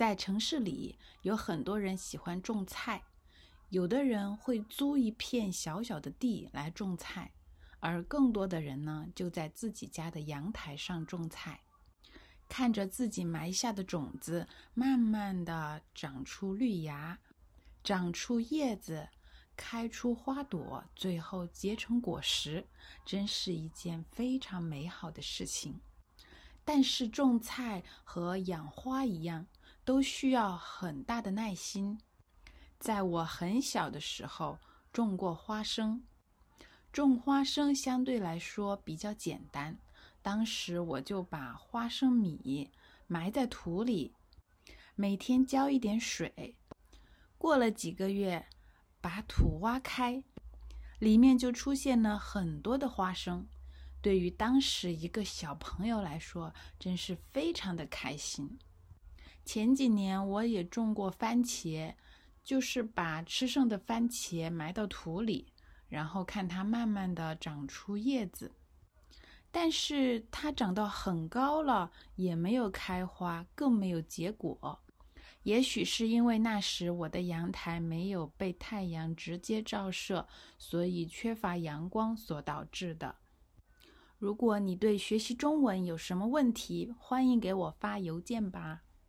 在城市里，有很多人喜欢种菜，有的人会租一片小小的地来种菜，而更多的人呢，就在自己家的阳台上种菜，看着自己埋下的种子慢慢的长出绿芽，长出叶子，开出花朵，最后结成果实，真是一件非常美好的事情。但是种菜和养花一样。都需要很大的耐心。在我很小的时候，种过花生。种花生相对来说比较简单。当时我就把花生米埋在土里，每天浇一点水。过了几个月，把土挖开，里面就出现了很多的花生。对于当时一个小朋友来说，真是非常的开心。前几年我也种过番茄，就是把吃剩的番茄埋到土里，然后看它慢慢的长出叶子。但是它长到很高了，也没有开花，更没有结果。也许是因为那时我的阳台没有被太阳直接照射，所以缺乏阳光所导致的。如果你对学习中文有什么问题，欢迎给我发邮件吧。